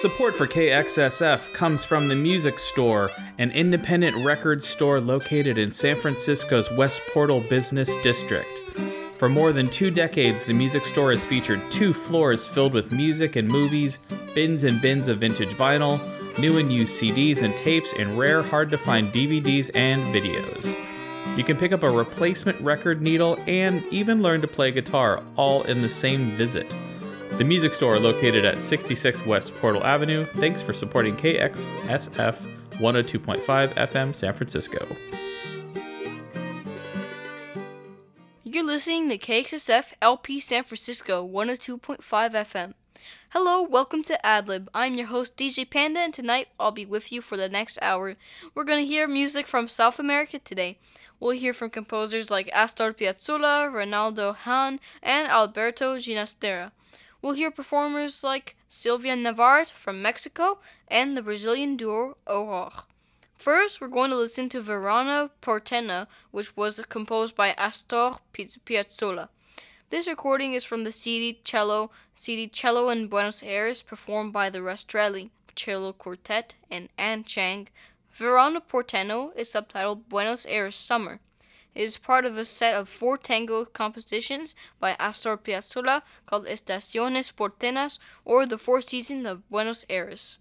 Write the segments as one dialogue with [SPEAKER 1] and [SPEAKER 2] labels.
[SPEAKER 1] Support for KXSF comes from the Music Store, an independent record store located in San Francisco's West Portal Business District. For more than two decades, the Music Store has featured two floors filled with music and movies, bins and bins of vintage vinyl, new and used CDs and tapes, and rare, hard to find DVDs and videos. You can pick up a replacement record needle and even learn to play guitar all in the same visit. The music store located at 66 West Portal Avenue. Thanks for supporting KXSF 102.5 FM San Francisco.
[SPEAKER 2] You're listening to KXSF LP San Francisco 102.5 FM. Hello, welcome to Ad Lib. I'm your host DJ Panda, and tonight I'll be with you for the next hour. We're gonna hear music from South America today. We'll hear from composers like Astor Piazzolla, Reynaldo Hahn, and Alberto Ginastera. We'll hear performers like Sylvia Navarrete from Mexico and the Brazilian duo Aurore. First, we're going to listen to Verano Porteño, which was composed by Astor Piazzolla. This recording is from the CD Cello, CD Cello in Buenos Aires, performed by the Rastrelli Cello Quartet and Anne Chang. Verano Porteño is subtitled Buenos Aires Summer. It is part of a set of four tango compositions by Astor Piazzolla called Estaciones Porteñas or The Four Seasons of Buenos Aires.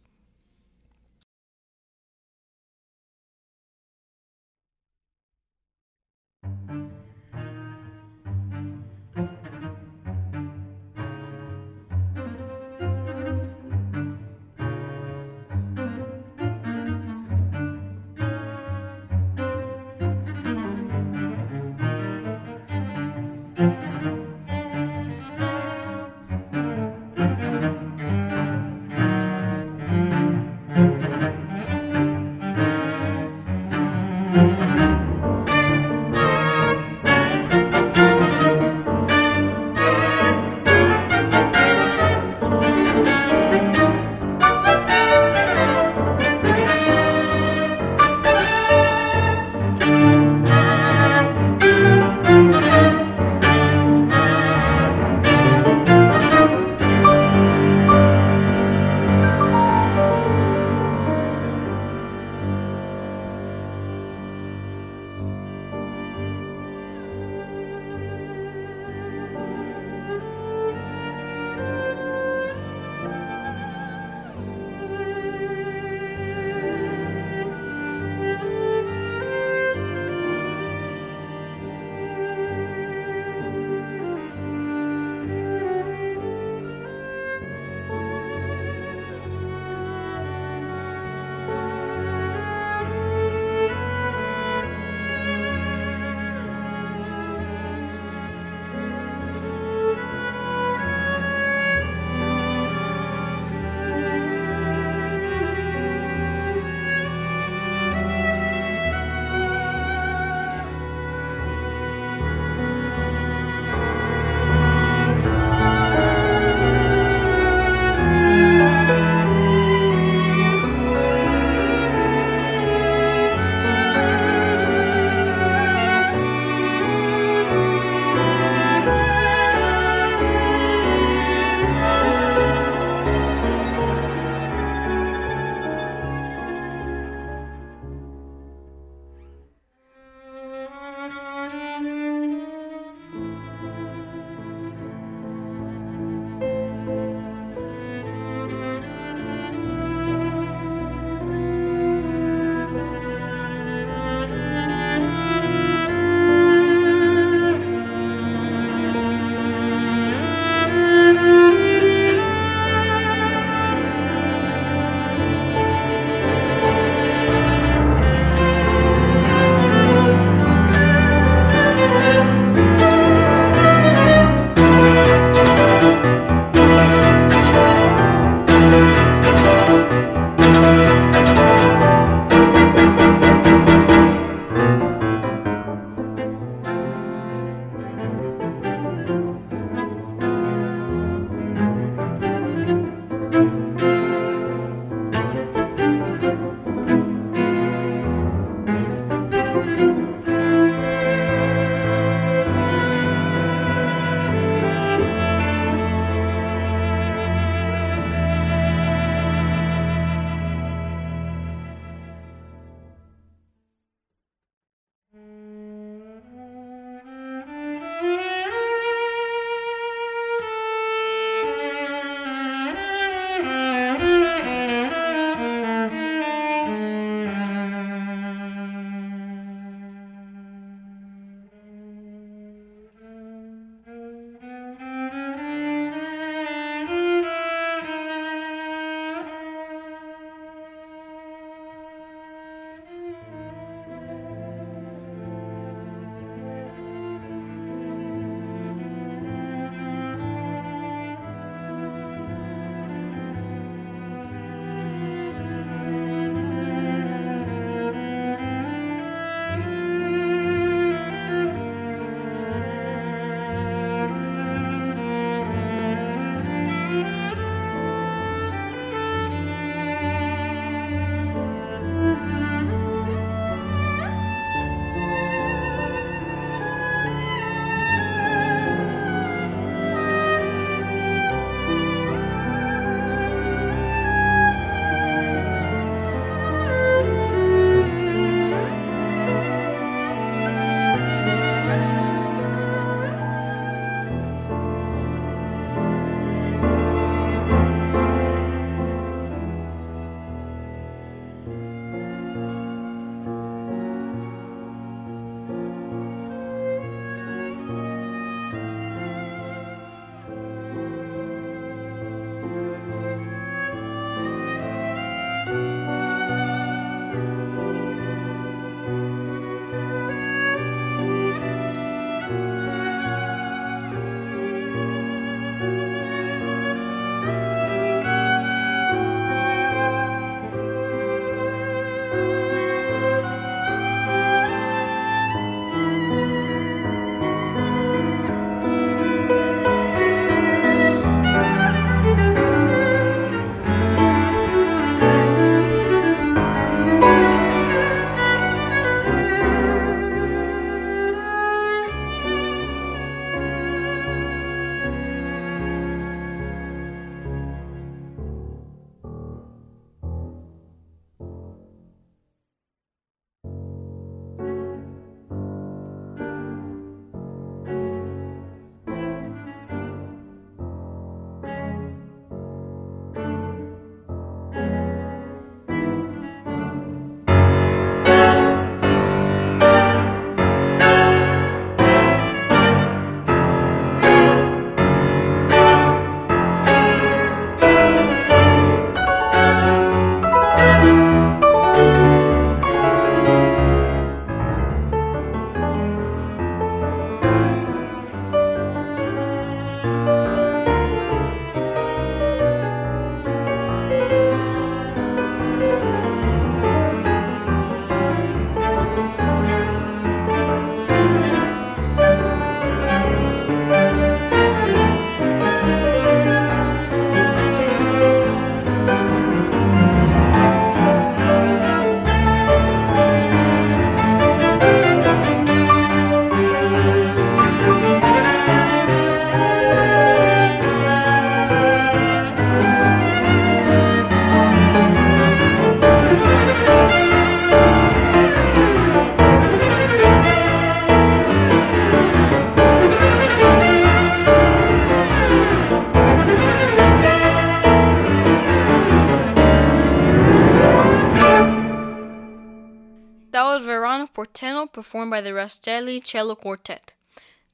[SPEAKER 2] Performed by the Rastrelli Cello Quartet.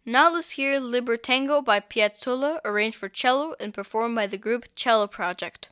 [SPEAKER 2] Now let's hear Libertango by Piazzolla, arranged for cello and performed by the group Cello Project.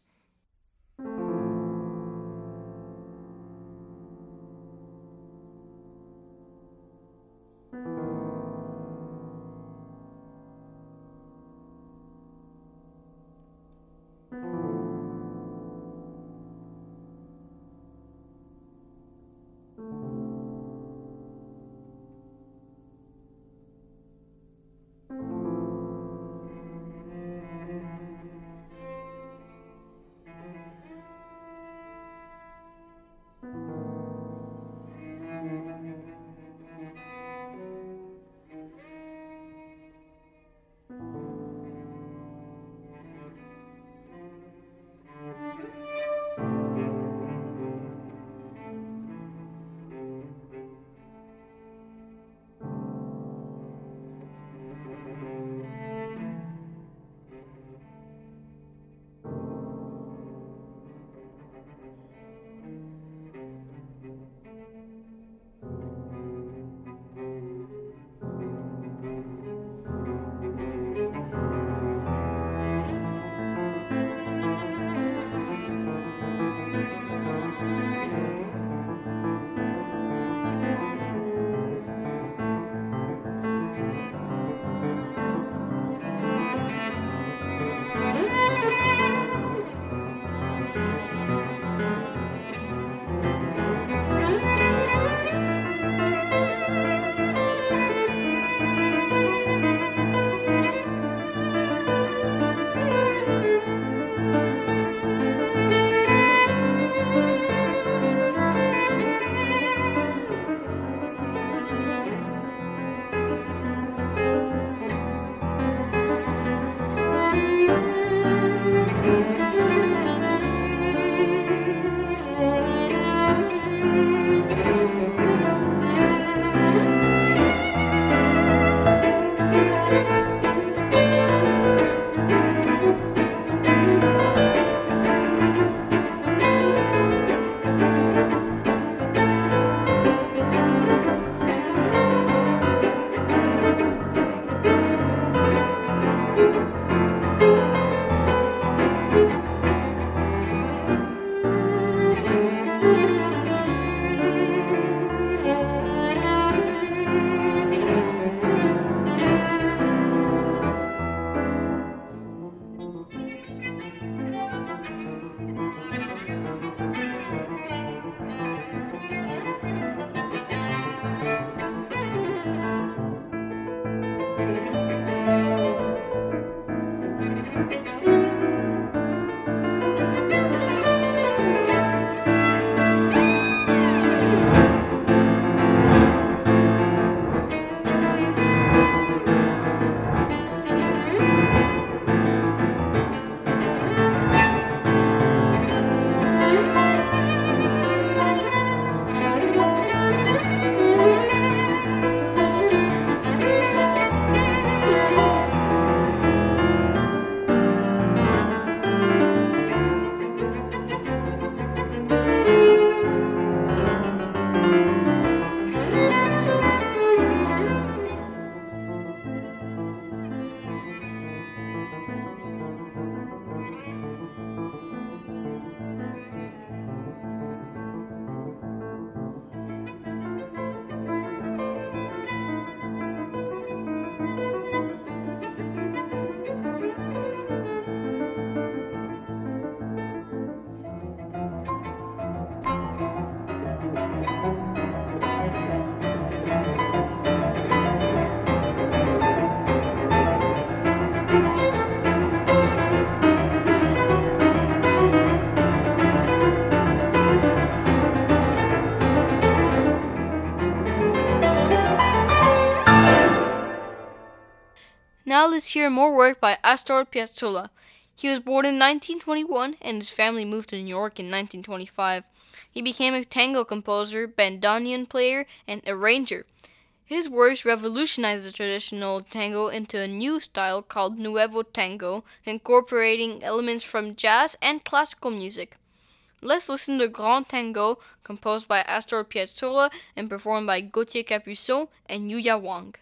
[SPEAKER 2] Hear more work by Astor Piazzolla. He was born in 1921 and his family moved to New York in 1925. He became a tango composer, bandoneon player, and arranger. His works revolutionized the traditional tango into a new style called Nuevo Tango, incorporating elements from jazz and classical music. Let's listen to Grand Tango, composed by Astor Piazzolla and performed by Gautier Capuçon and Yuja Wang.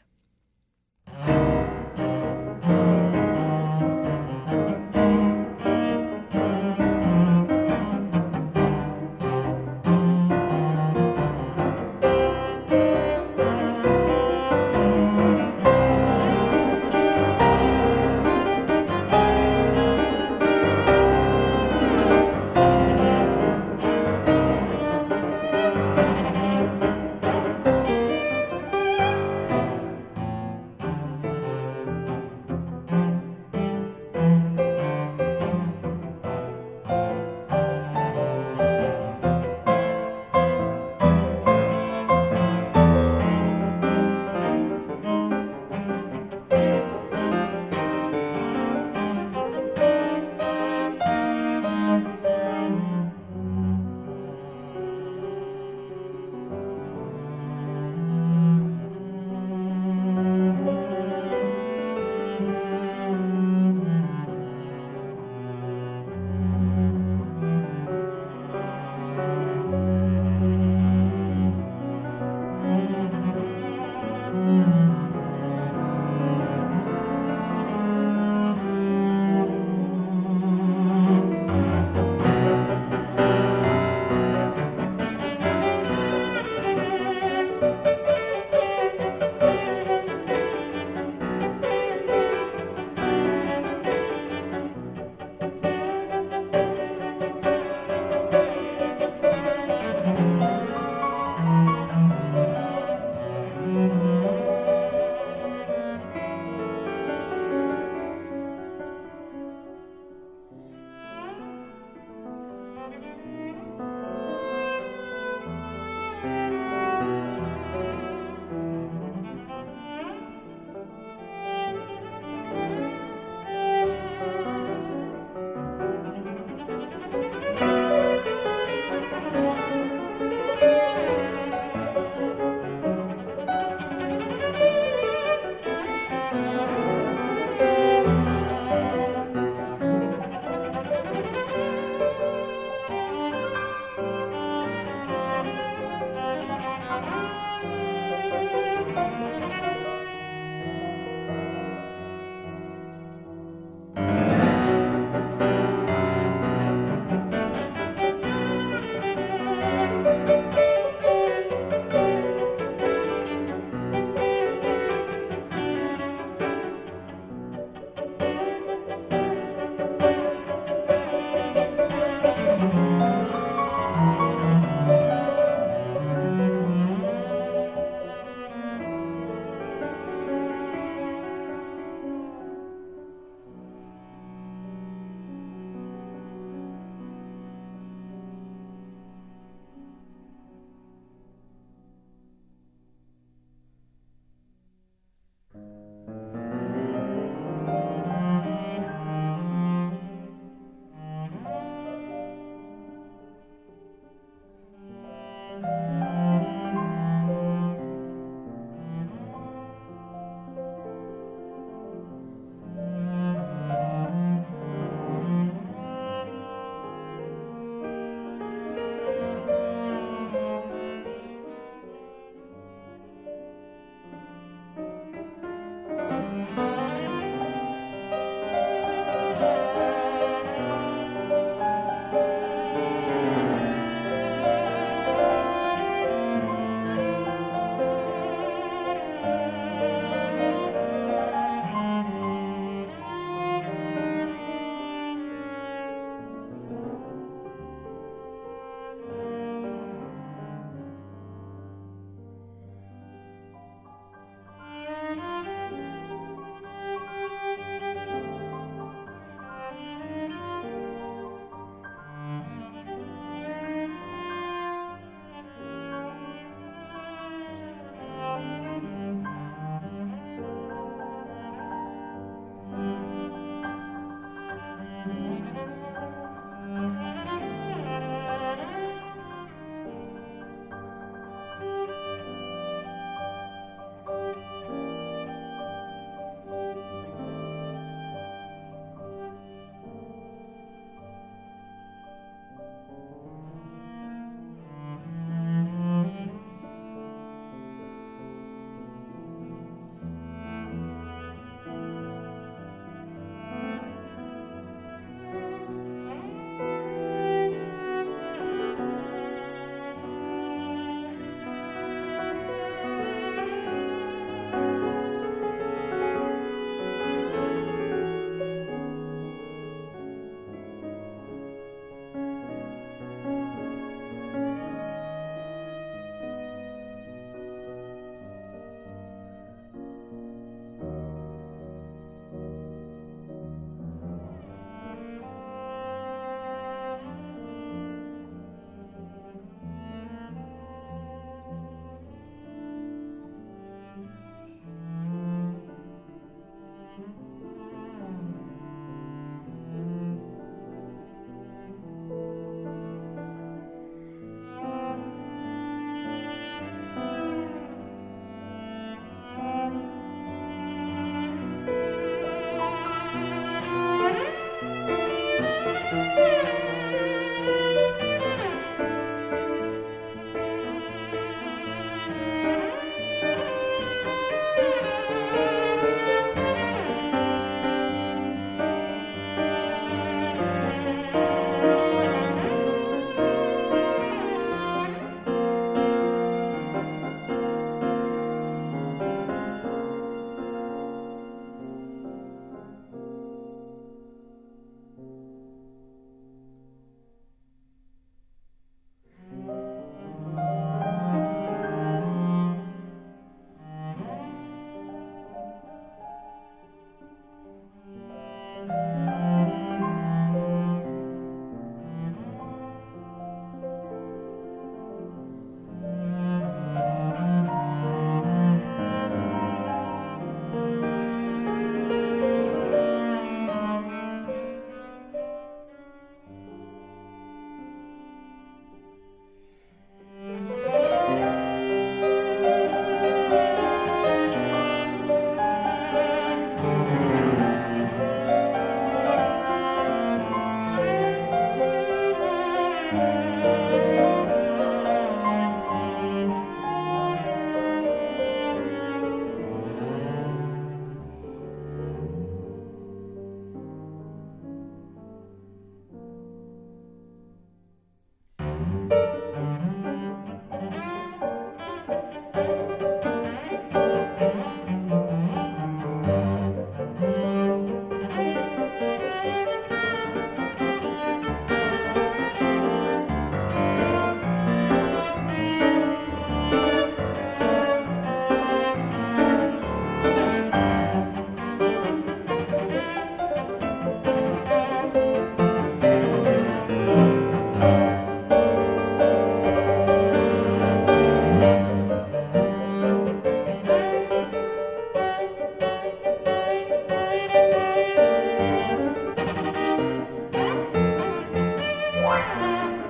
[SPEAKER 2] Música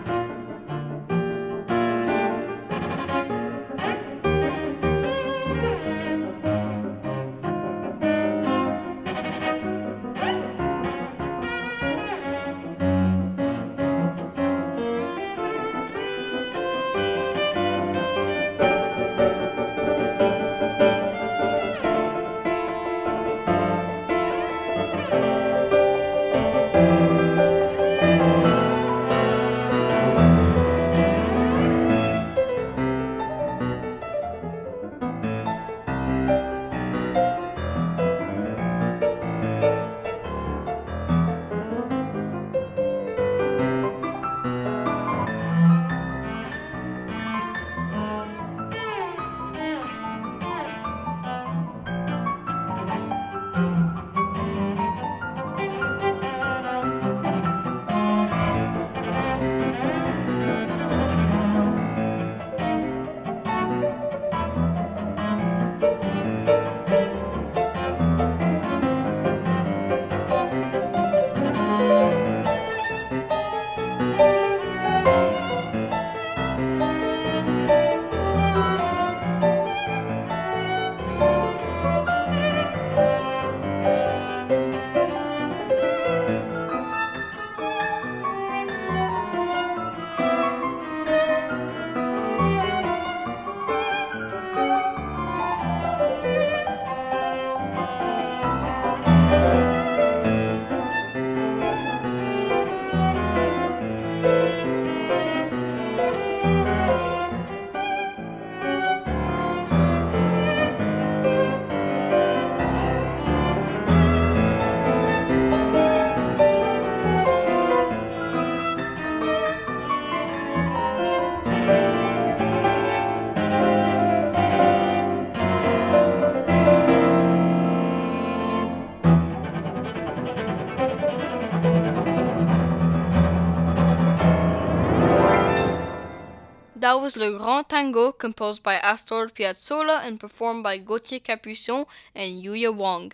[SPEAKER 2] That was Le Grand Tango, composed by Astor Piazzolla and performed by Gautier Capuçon and Yuja Wong.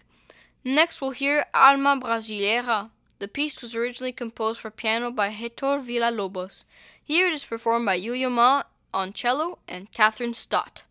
[SPEAKER 2] Next, we'll hear Alma Brasileira. The piece was originally composed for piano by Hector Villa-Lobos. Here it is performed by Yo-Yo Ma on cello and Kathryn Stott.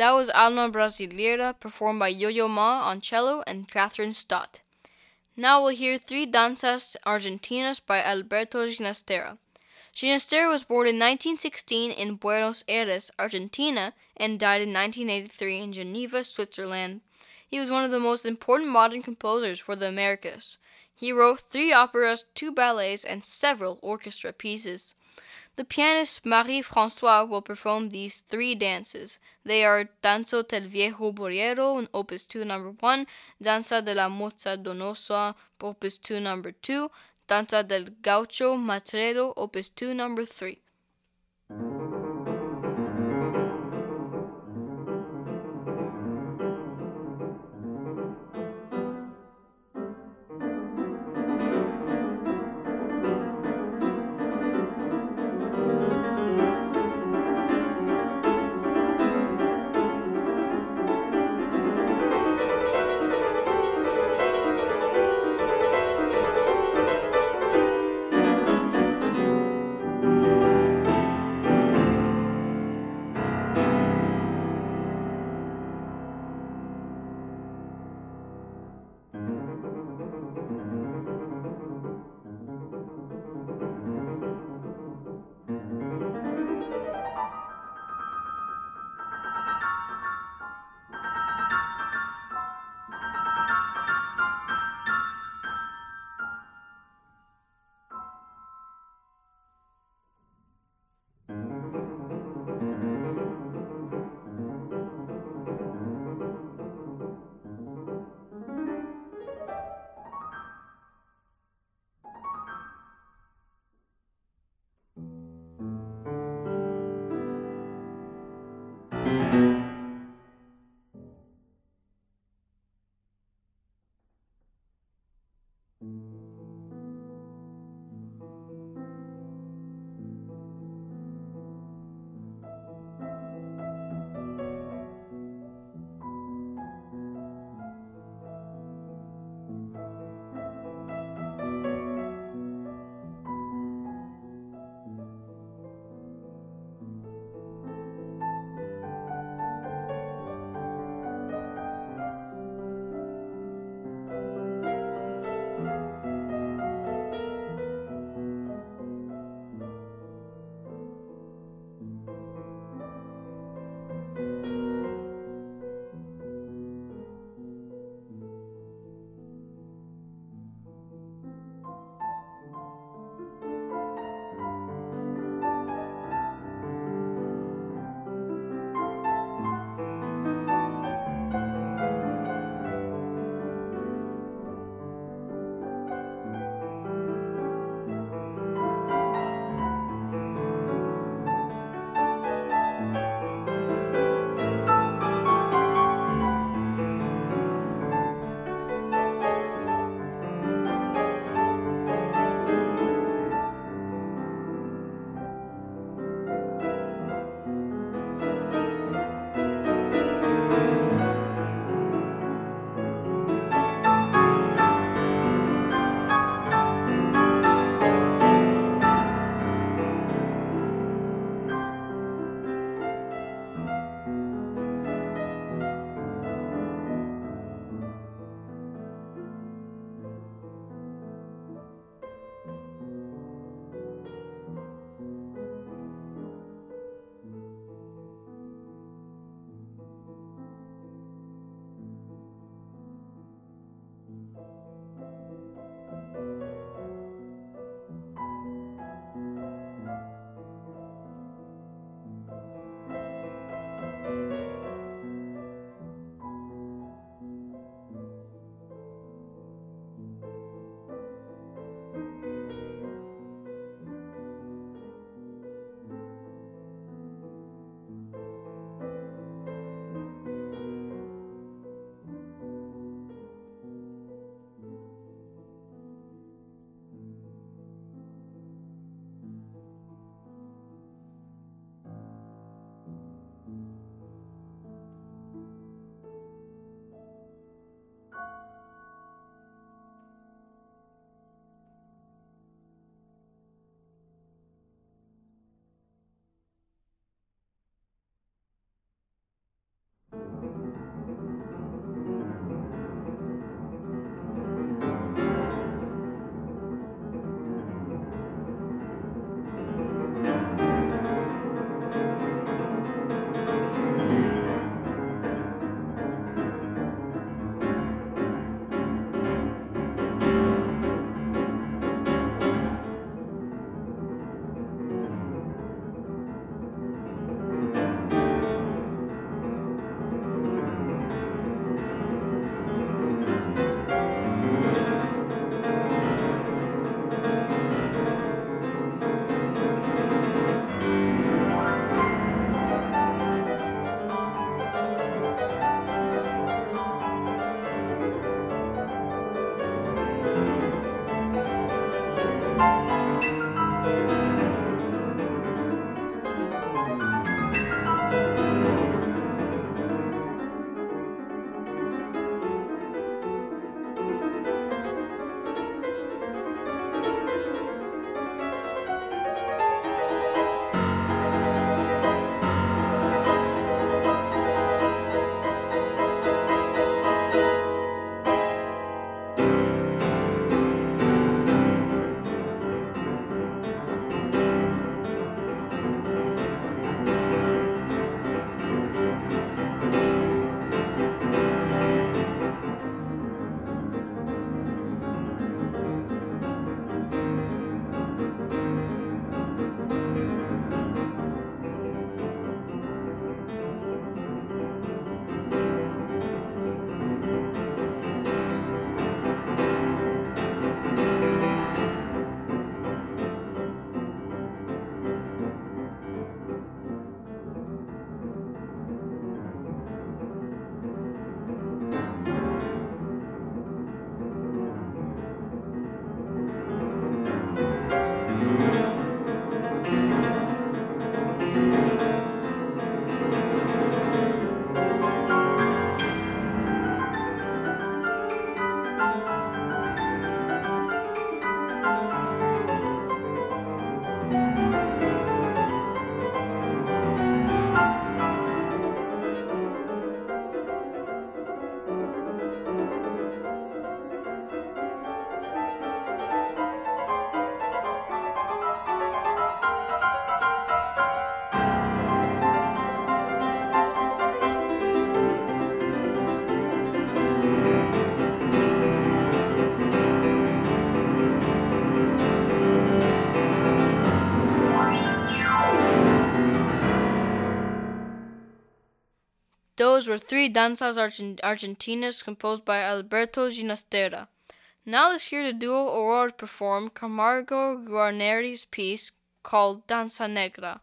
[SPEAKER 2] That was Alma Brasileira, performed by Yo-Yo Ma on cello and Kathryn Stott. Now we'll hear three danzas argentinas by Alberto Ginastera. Ginastera was born in 1916 in Buenos Aires, Argentina, and died in 1983 in Geneva, Switzerland. He was one of the most important modern composers for the Americas. He wrote three operas, two ballets, and several orchestra pieces. The pianist Marie Francois will perform these three dances. They are Danza del Viejo Boyero, Opus 2, number 1, Danza de la Moza Donosa, Opus 2, number 2, Danza del Gaucho Matrero, Opus 2, number 3. Those were three danzas Argent- Argentinas composed by Alberto Ginastera. Now let's hear the duo Aurora perform Camargo Guarnieri's piece called Danza Negra.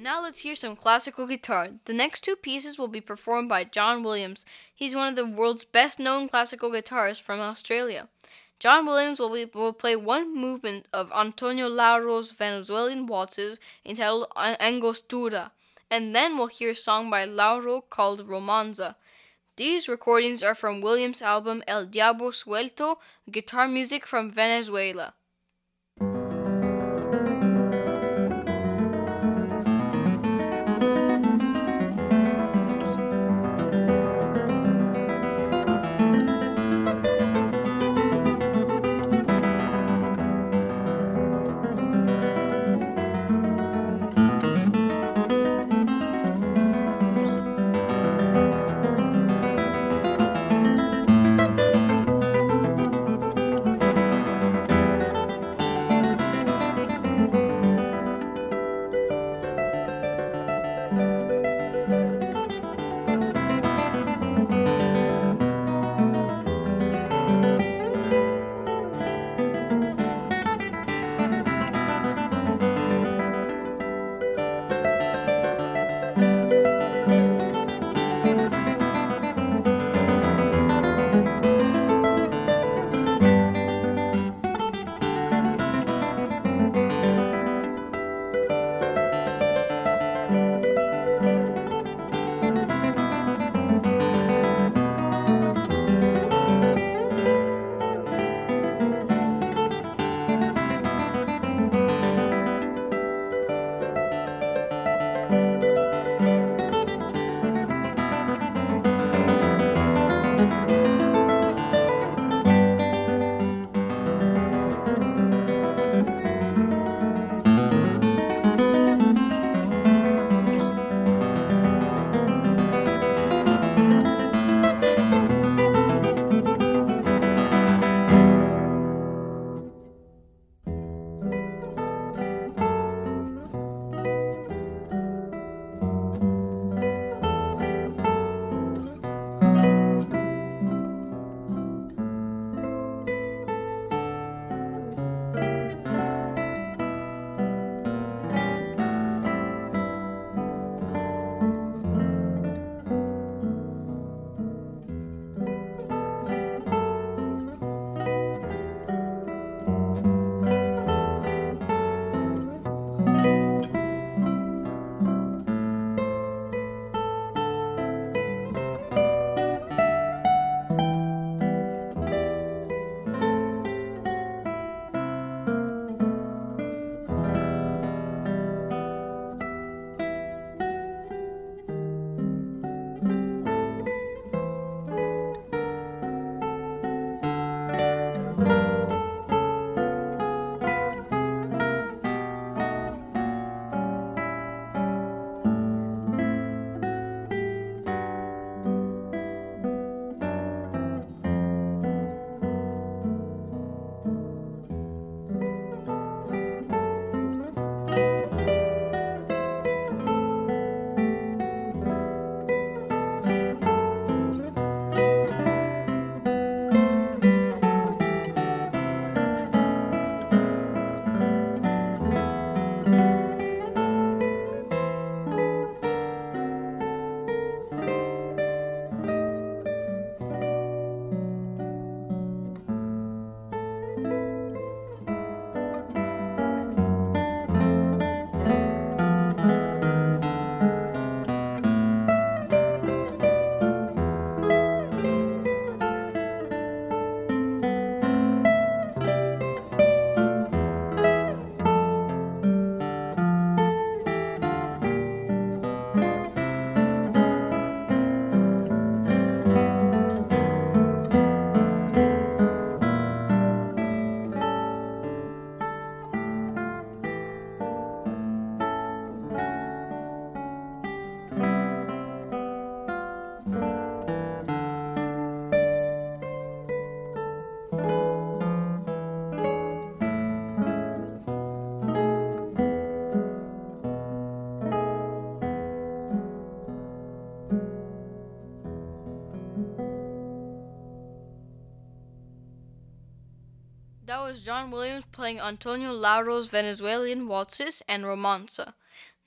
[SPEAKER 2] Now let's hear some classical guitar. The next two pieces will be performed by John Williams. He's one of the world's best known classical guitarists from Australia. John Williams will, be, will play one movement of Antonio Lauro's Venezuelan waltzes entitled Angostura, and then we'll hear a song by Lauro called Romanza. These recordings are from Williams' album El Diablo Suelto, guitar music from Venezuela. Playing Antonio Lauro's Venezuelan waltzes and romanza.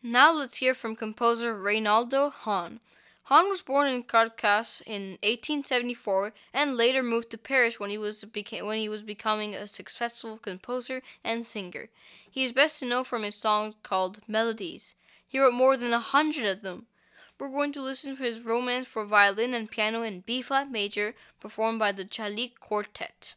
[SPEAKER 2] Now let's hear from composer Reynaldo Hahn. Hahn was born in Caracas in 1874 and later moved to Paris when he was beca- when he was becoming a successful composer and singer. He is best known from his song called Melodies. He wrote more than a hundred of them. We're going to listen to his Romance for violin and piano in B flat major, performed by the Tchalik Quartet.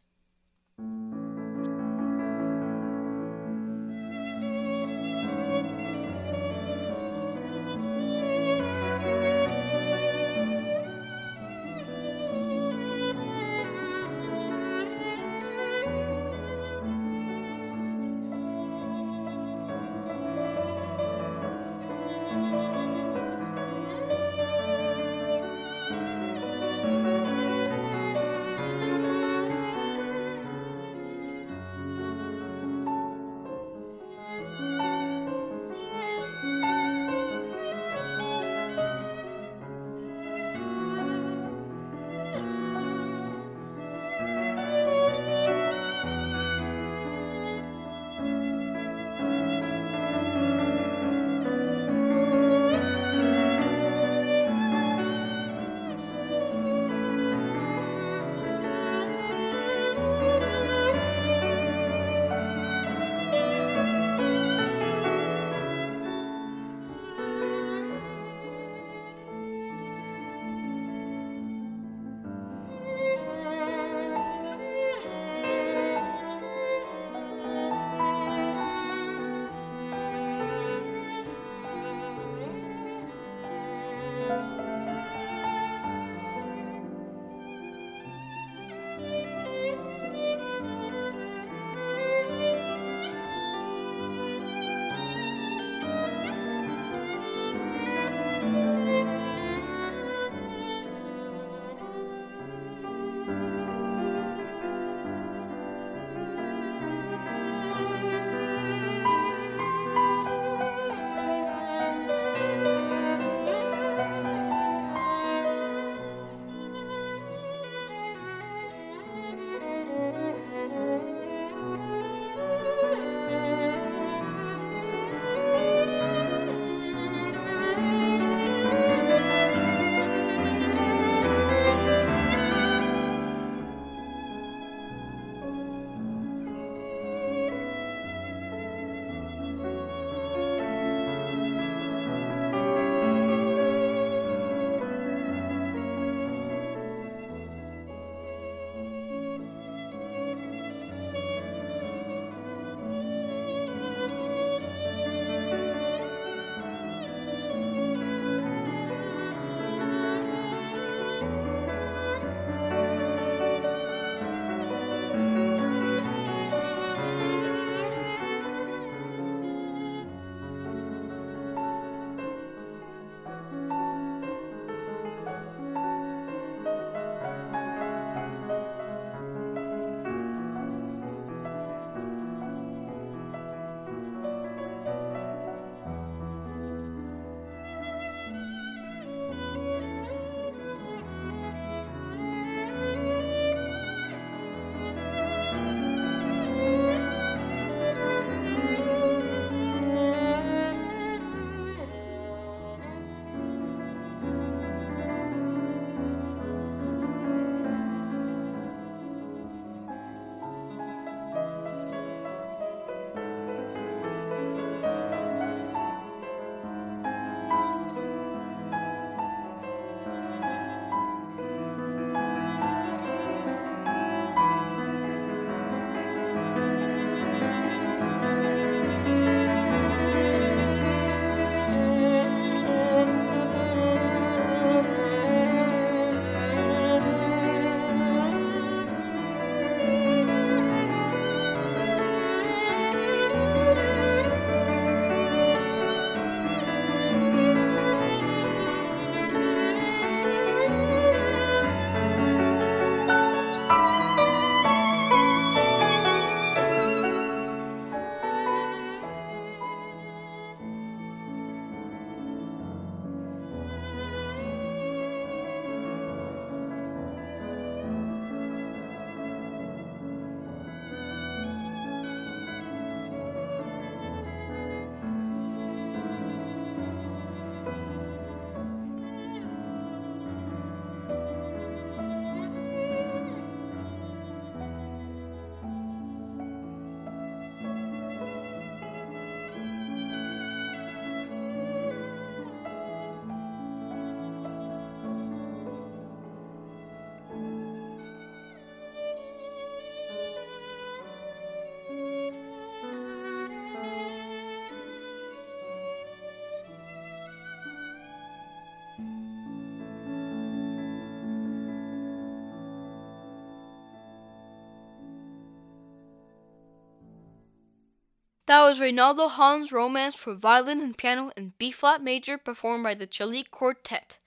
[SPEAKER 2] That was Reynaldo Hahn's Romance for Violin and Piano in B flat major performed by the Tchalik Quartet.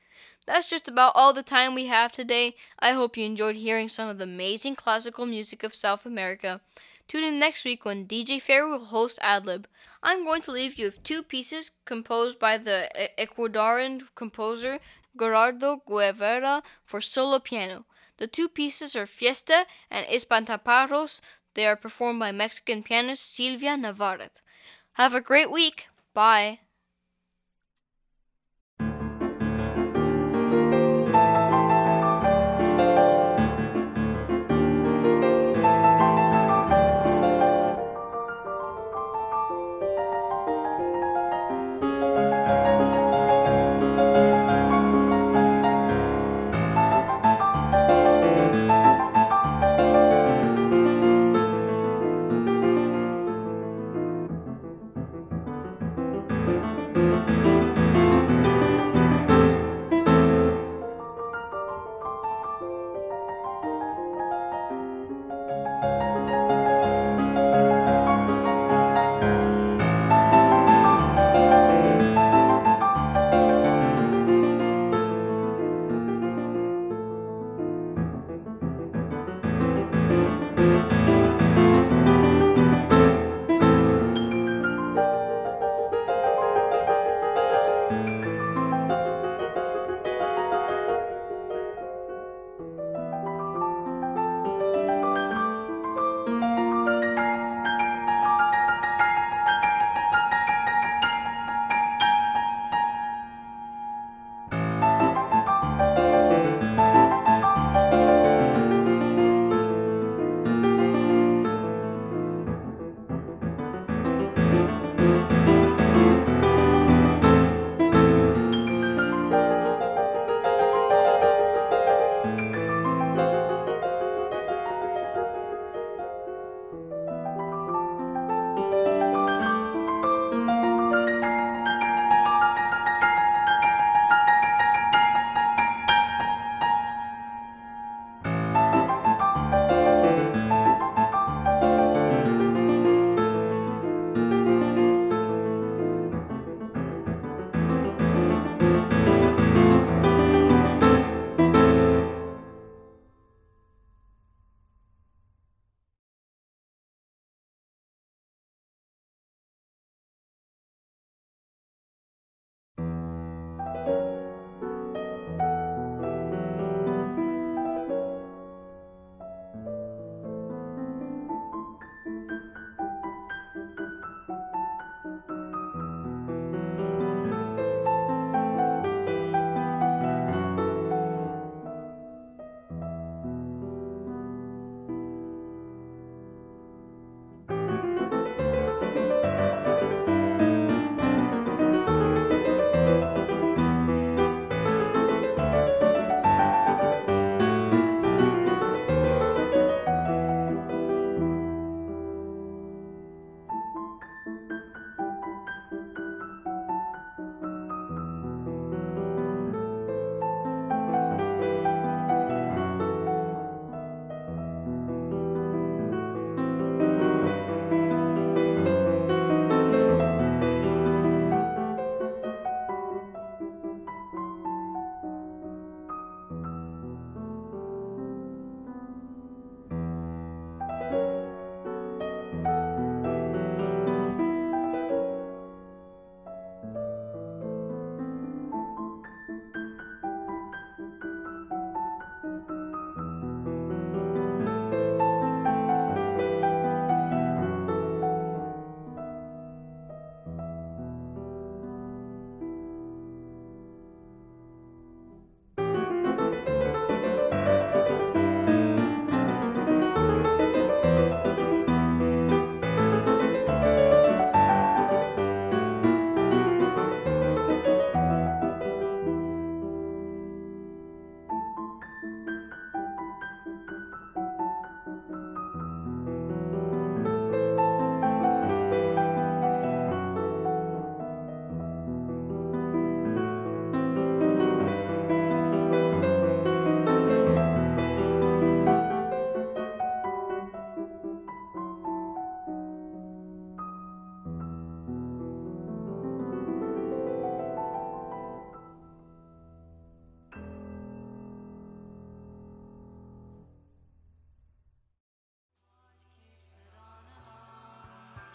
[SPEAKER 2] That's just about all the time we have today. I hope you enjoyed hearing some of the amazing classical music of South America. Tune in next week when DJ Fair will host Ad Lib. I'm going to leave you with two pieces composed by the Ecuadorian composer Gerardo Guevara for solo piano. The two pieces are Fiesta and Espantapájaros, they are performed by Mexican pianist Silvia Navarrete. Have a great week. Bye.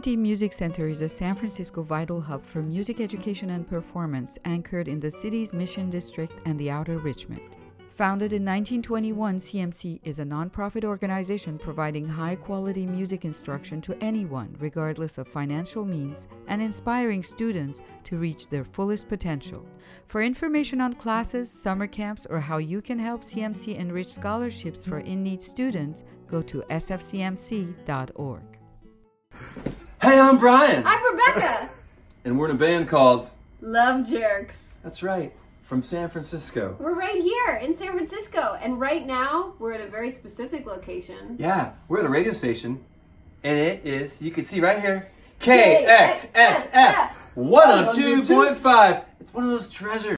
[SPEAKER 3] Community Music Center is a San Francisco vital hub for music education and performance anchored in the city's Mission District and the Outer Richmond. Founded in 1921, CMC is a nonprofit organization providing high quality music instruction to anyone, regardless of financial means, and inspiring students to reach their fullest potential. For information on classes, summer camps, or how you can help CMC enrich scholarships for in need students, go to sfcmc.org.
[SPEAKER 4] Hey, I'm Brian.
[SPEAKER 5] I'm Rebecca.
[SPEAKER 4] and we're in a band called.
[SPEAKER 5] Love Jerks.
[SPEAKER 4] That's right, from San Francisco.
[SPEAKER 5] We're right here in San Francisco, and right now we're at a very specific location.
[SPEAKER 4] Yeah, we're at a radio station, and it is, you can see right here, KXSF 102.5. It's one of those treasures.